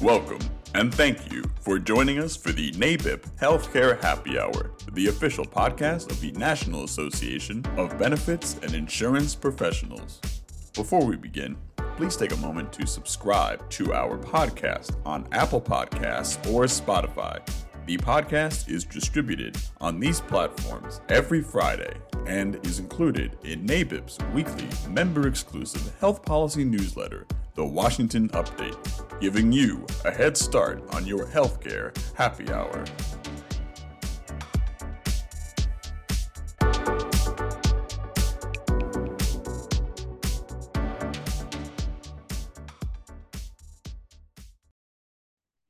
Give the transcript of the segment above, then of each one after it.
Welcome, and thank you for joining us for the NABIP Healthcare Happy Hour, the official podcast of the National Association of Benefits and Insurance Professionals. Before we begin, please take a moment to subscribe to our podcast on Apple Podcasts or Spotify. The podcast is distributed on these platforms every Friday and is included in NABIP's weekly member exclusive health policy newsletter, The Washington Update, giving you a head start on your healthcare happy hour.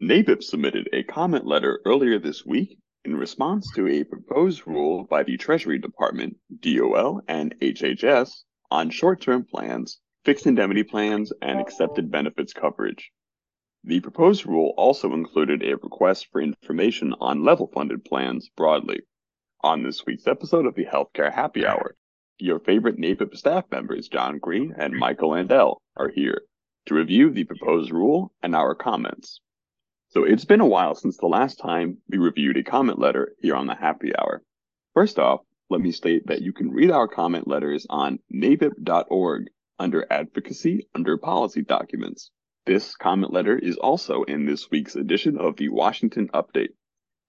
NABIP submitted a comment letter earlier this week in response to a proposed rule by the Treasury Department, DOL, and HHS on short term plans, fixed indemnity plans, and excepted benefits coverage. The proposed rule also included a request for information on level funded plans broadly. On this week's episode of the Healthcare Happy Hour, your favorite NABIP staff members, John Greene and Michael Andel, are here to review the proposed rule and our comments. So it's been a while since the last time we reviewed a comment letter here on the Happy Hour. First off, let me state that you can read our comment letters on nabip.org under advocacy under policy documents. This comment letter is also in this week's edition of the Washington Update.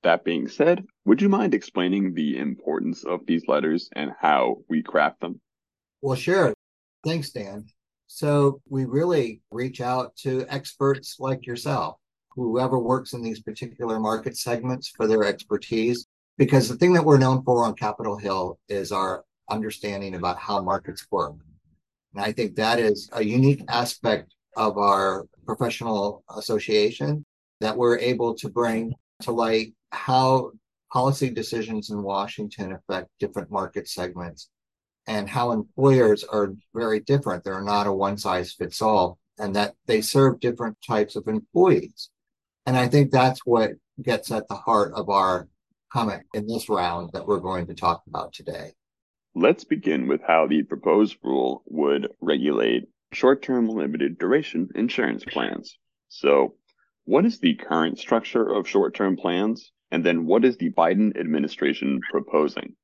That being said, would you mind explaining the importance of these letters and how we craft them? Well, sure. Thanks, Dan. So we really reach out to experts like yourself whoever works in these particular market segments for their expertise. Because the thing that we're known for on Capitol Hill is our understanding about how markets work. And I think that is a unique aspect of our professional association that we're able to bring to light how policy decisions in Washington affect different market segments and how employers are very different. They're not a one size fits all and that they serve different types of employees. And I think that's what gets at the heart of our comment in this round that we're going to talk about today. Let's begin with how the proposed rule would regulate short term limited duration insurance plans. So, what is the current structure of short term plans? And then what is the Biden administration proposing?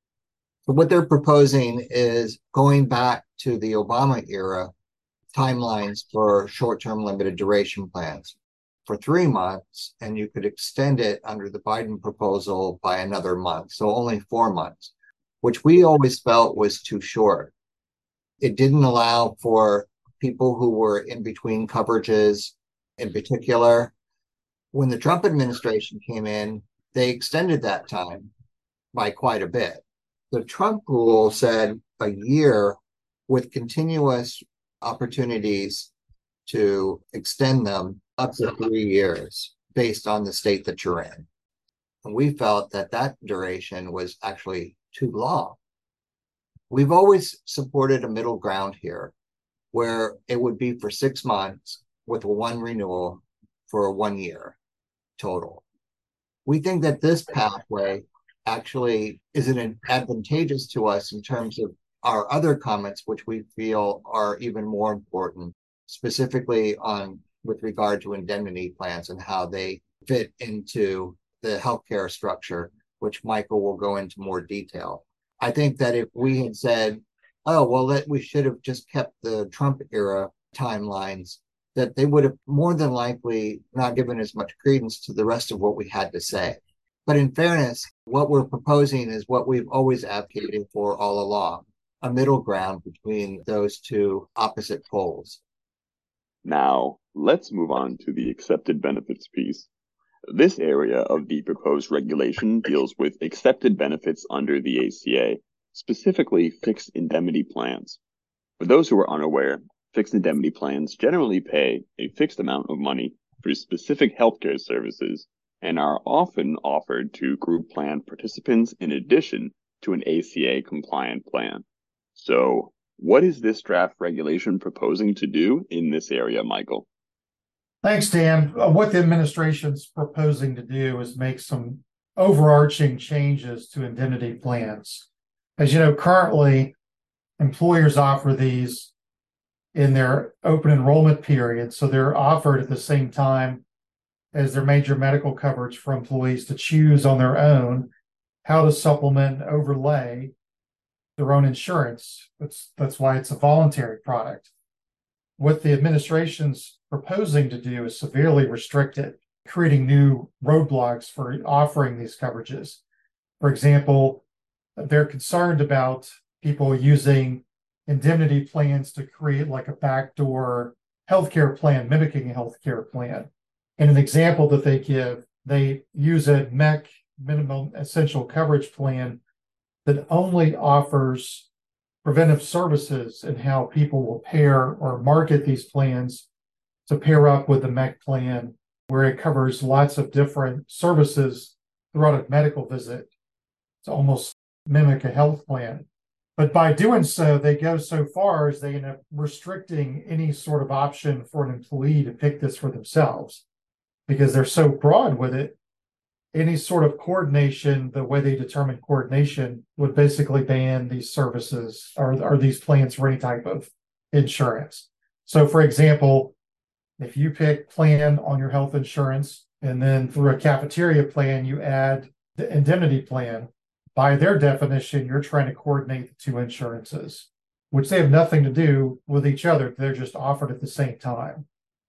What they're proposing is going back to the Obama era timelines for short term limited duration plans for three months, and you could extend it under the Biden proposal by another month. So only four months, which we always felt was too short. It didn't allow for people who were in between coverages in particular. When the Trump administration came in, they extended that time by quite a bit. The Trump rule said a year with continuous opportunities to extend them up to three years based on the state that you're in. And we felt that that duration was actually too long. We've always supported a middle ground here where it would be for six months with one renewal for one year total. We think that this pathway actually is an advantageous to us in terms of our other comments, which we feel are even more important, specifically on with regard to indemnity plans and how they fit into the healthcare structure, which Michael will go into more detail. I think that if we had said, oh, well, that we should have just kept the Trump era timelines, that they would have more than likely not given as much credence to the rest of what we had to say. But in fairness, what we're proposing is what we've always advocated for all along a middle ground between those two opposite poles. Now, let's move on to the excepted benefits piece. This area of the proposed regulation deals with excepted benefits under the ACA, specifically fixed indemnity plans. For those who are unaware, fixed indemnity plans generally pay a fixed amount of money for specific healthcare services and are often offered to group plan participants in addition to an ACA compliant plan. So, what is this draft regulation proposing to do in this area, Michael? Thanks, Dan. Uh, what the administration's proposing to do is make some overarching changes to indemnity plans. As you know, currently, employers offer these in their open enrollment period. So they're offered at the same time as their major medical coverage for employees to choose on their own how to supplement and overlay their own insurance. That's that's why it's a voluntary product. What the administration's proposing to do is severely restrict it, creating new roadblocks for offering these coverages. For example, they're concerned about people using indemnity plans to create like a backdoor healthcare plan mimicking a healthcare plan. And an example that they give, they use a MEC minimum essential coverage plan that only offers preventive services and how people will pair or market these plans to pair up with the MEC plan, where it covers lots of different services throughout a medical visit to almost mimic a health plan. But by doing so, they go so far as they end up restricting any sort of option for an employee to pick this for themselves because they're so broad with it. Any sort of coordination, the way they determine coordination, would basically ban these services or, or these plans for any type of insurance. So, for example, if you pick plan on your health insurance and then through a cafeteria plan, you add the indemnity plan, by their definition, you're trying to coordinate the two insurances, which they have nothing to do with each other. They're just offered at the same time.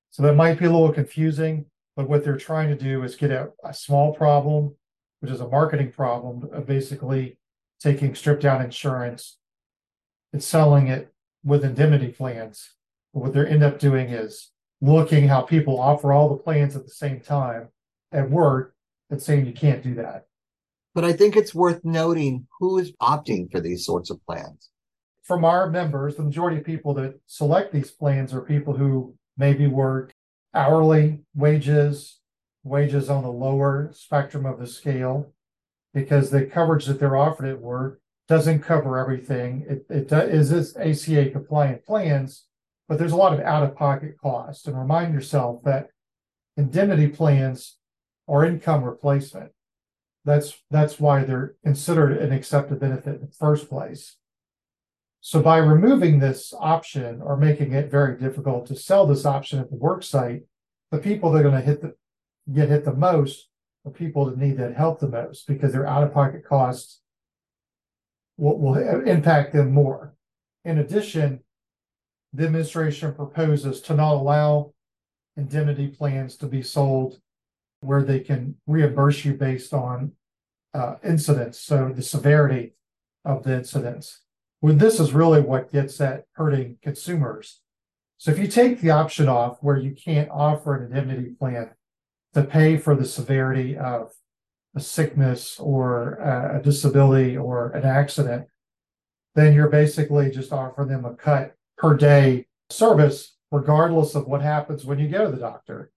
So that might be a little confusing, but what they're trying to do is get a, a small problem, which is a marketing problem of basically taking stripped down insurance and selling it with indemnity plans. But what they end up doing is looking how people offer all the plans at the same time at work and saying you can't do that. But I think it's worth noting who is opting for these sorts of plans. From our members, the majority of people that select these plans are people who maybe work hourly wages, wages on the lower spectrum of the scale, because the coverage that they're offered at work doesn't cover everything. It, it is this ACA compliant plans, but there's a lot of out of pocket cost. And remind yourself that indemnity plans are income replacement. That's that's why they're considered an excepted benefit in the first place. So by removing this option or making it very difficult to sell this option at the work site, the people that are going to hit the get hit the most are people that need that help the most because their out-of-pocket costs will, will impact them more. In addition, the administration proposes to not allow indemnity plans to be sold where they can reimburse you based on uh, incidents, so the severity of the incidents. When this is really what gets at hurting consumers. So if you take the option off where you can't offer an indemnity plan to pay for the severity of a sickness or a disability or an accident, then you're basically just offering them a cut per day service, regardless of what happens when you go to the doctor.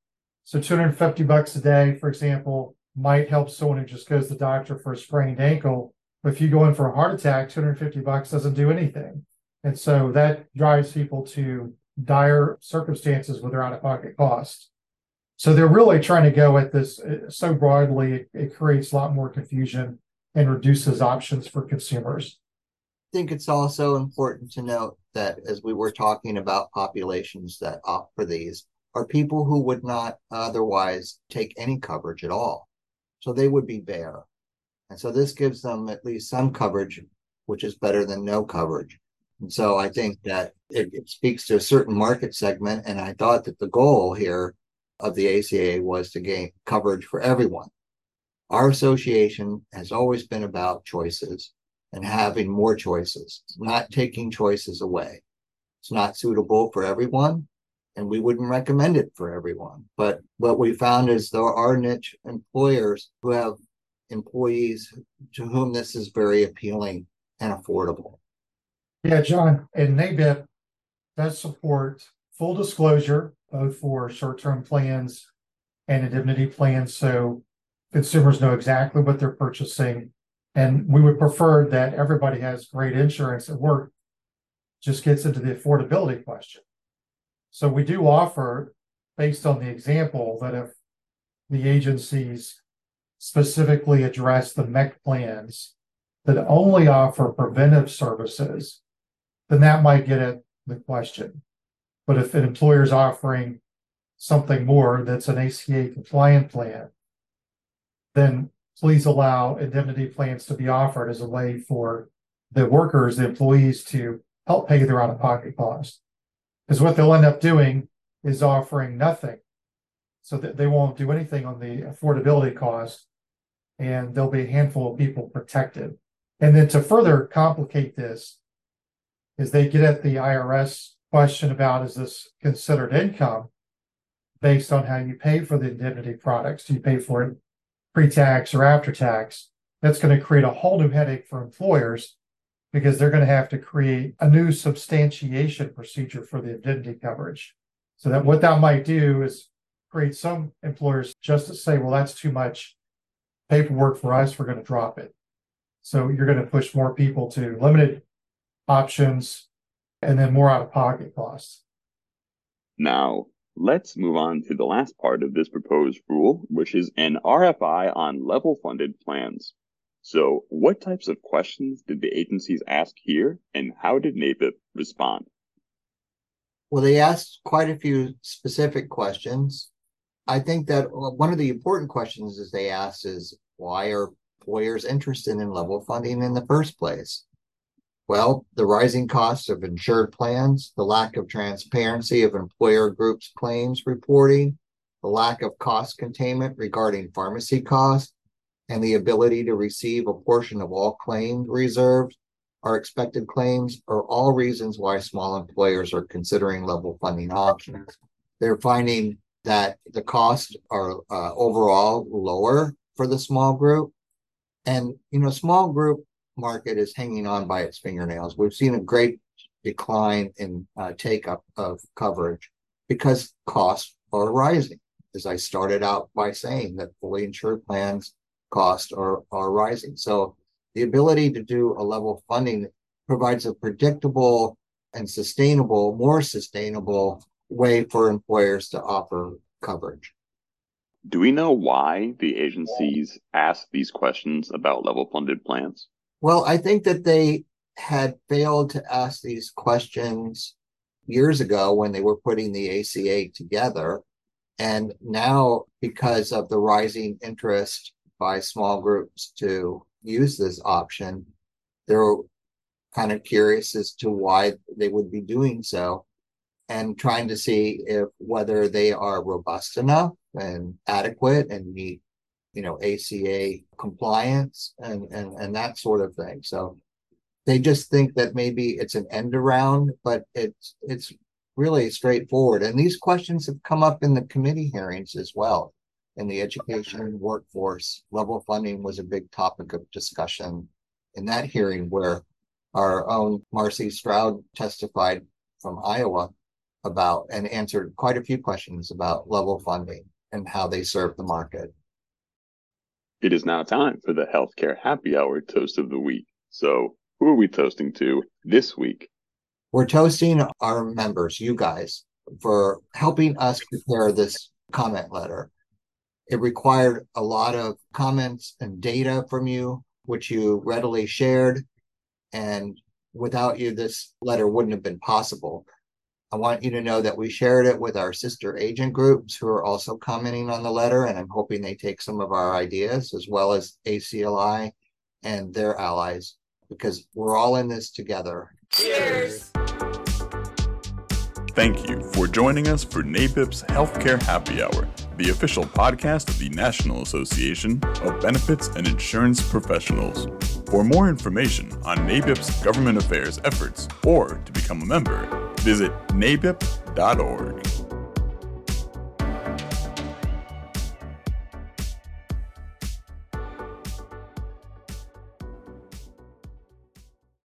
So 250 bucks a day, for example, might help someone who just goes to the doctor for a sprained ankle. If you go in for a heart attack, 250 bucks doesn't do anything. And so that drives people to dire circumstances with their out of pocket costs. So they're really trying to go at this uh, so broadly, it, it creates a lot more confusion and reduces options for consumers. I think it's also important to note that as we were talking about populations that opt for these, are people who would not otherwise take any coverage at all. So they would be bare. And so this gives them at least some coverage, which is better than no coverage. And so I think that it, it speaks to a certain market segment. And I thought that the goal here of the ACA was to gain coverage for everyone. Our association has always been about choices and having more choices, not taking choices away. It's not suitable for everyone, and we wouldn't recommend it for everyone. But what we found is there are niche employers who have employees to whom this is very appealing and affordable. Yeah, John, and NABIP does support full disclosure both for short-term plans and indemnity plans, so consumers know exactly what they're purchasing. And we would prefer that everybody has great insurance at work. Just gets into the affordability question. So we do offer, based on the example, that if the agencies specifically address the MEC plans that only offer preventive services, then that might get at the question. But if an employer is offering something more that's an ACA compliant plan, then please allow indemnity plans to be offered as a way for the workers, the employees to help pay their out of pocket costs. Because what they'll end up doing is offering nothing. So that they won't do anything on the affordability cost and there'll be a handful of people protected. And then to further complicate this, is they get at the IRS question about is this considered income based on how you pay for the indemnity products? Do you pay for it pre-tax or after tax? That's going to create a whole new headache for employers because they're going to have to create a new substantiation procedure for the indemnity coverage. So that what that might do is create some employers just to say, well, that's too much paperwork for us, we're going to drop it. So you're going to push more people to limited options and then more out of pocket costs. Now, let's move on to the last part of this proposed rule, which is an RFI on level funded plans. So, what types of questions did the agencies ask here, and how did NABIP respond? Well, they asked quite a few specific questions. I think that uh, one of the important questions is they asked is why are employers interested in level funding in the first place? Well, the rising costs of insured plans, the lack of transparency of employer groups' claims reporting, the lack of cost containment regarding pharmacy costs, and the ability to receive a portion of all claims reserves or expected claims are all reasons why small employers are considering level funding options. They're finding that the costs are uh, overall lower for the small group. And, you know, small group market is hanging on by its fingernails. We've seen a great decline in uh, take up of coverage because costs are rising. As I started out by saying that fully insured plans costs are, are rising. So the ability to do a level funding provides a predictable and sustainable, more sustainable way for employers to offer coverage. Do we know why the agencies asked these questions about level funded plans? Well, I think that they had failed to ask these questions years ago when they were putting the ACA together. And now, because of the rising interest by small groups to use this option, they're kind of curious as to why they would be doing so and trying to see if whether they are robust enough and adequate and meet you know ACA compliance and and and that sort of thing. So they just think that maybe it's an end around, but it's it's really straightforward. And these questions have come up in the committee hearings as well. In the education workforce, level funding was a big topic of discussion in that hearing where our own Marcy Stroud testified from Iowa about and answered quite a few questions about level funding and how they serve the market. It is now time for the healthcare happy hour toast of the week. So, who are we toasting to this week? We're toasting our members, you guys, for helping us prepare this comment letter. It required a lot of comments and data from you, which you readily shared. And without you, this letter wouldn't have been possible. I want you to know that we shared it with our sister agent groups who are also commenting on the letter, and I'm hoping they take some of our ideas as well as ACLI and their allies because we're all in this together. Cheers. Thank you for joining us for NABIP's Healthcare Happy Hour, the official podcast of the National Association of Benefits and Insurance Professionals. For more information on NABIP's government affairs efforts or to become a member, visit nabip.org.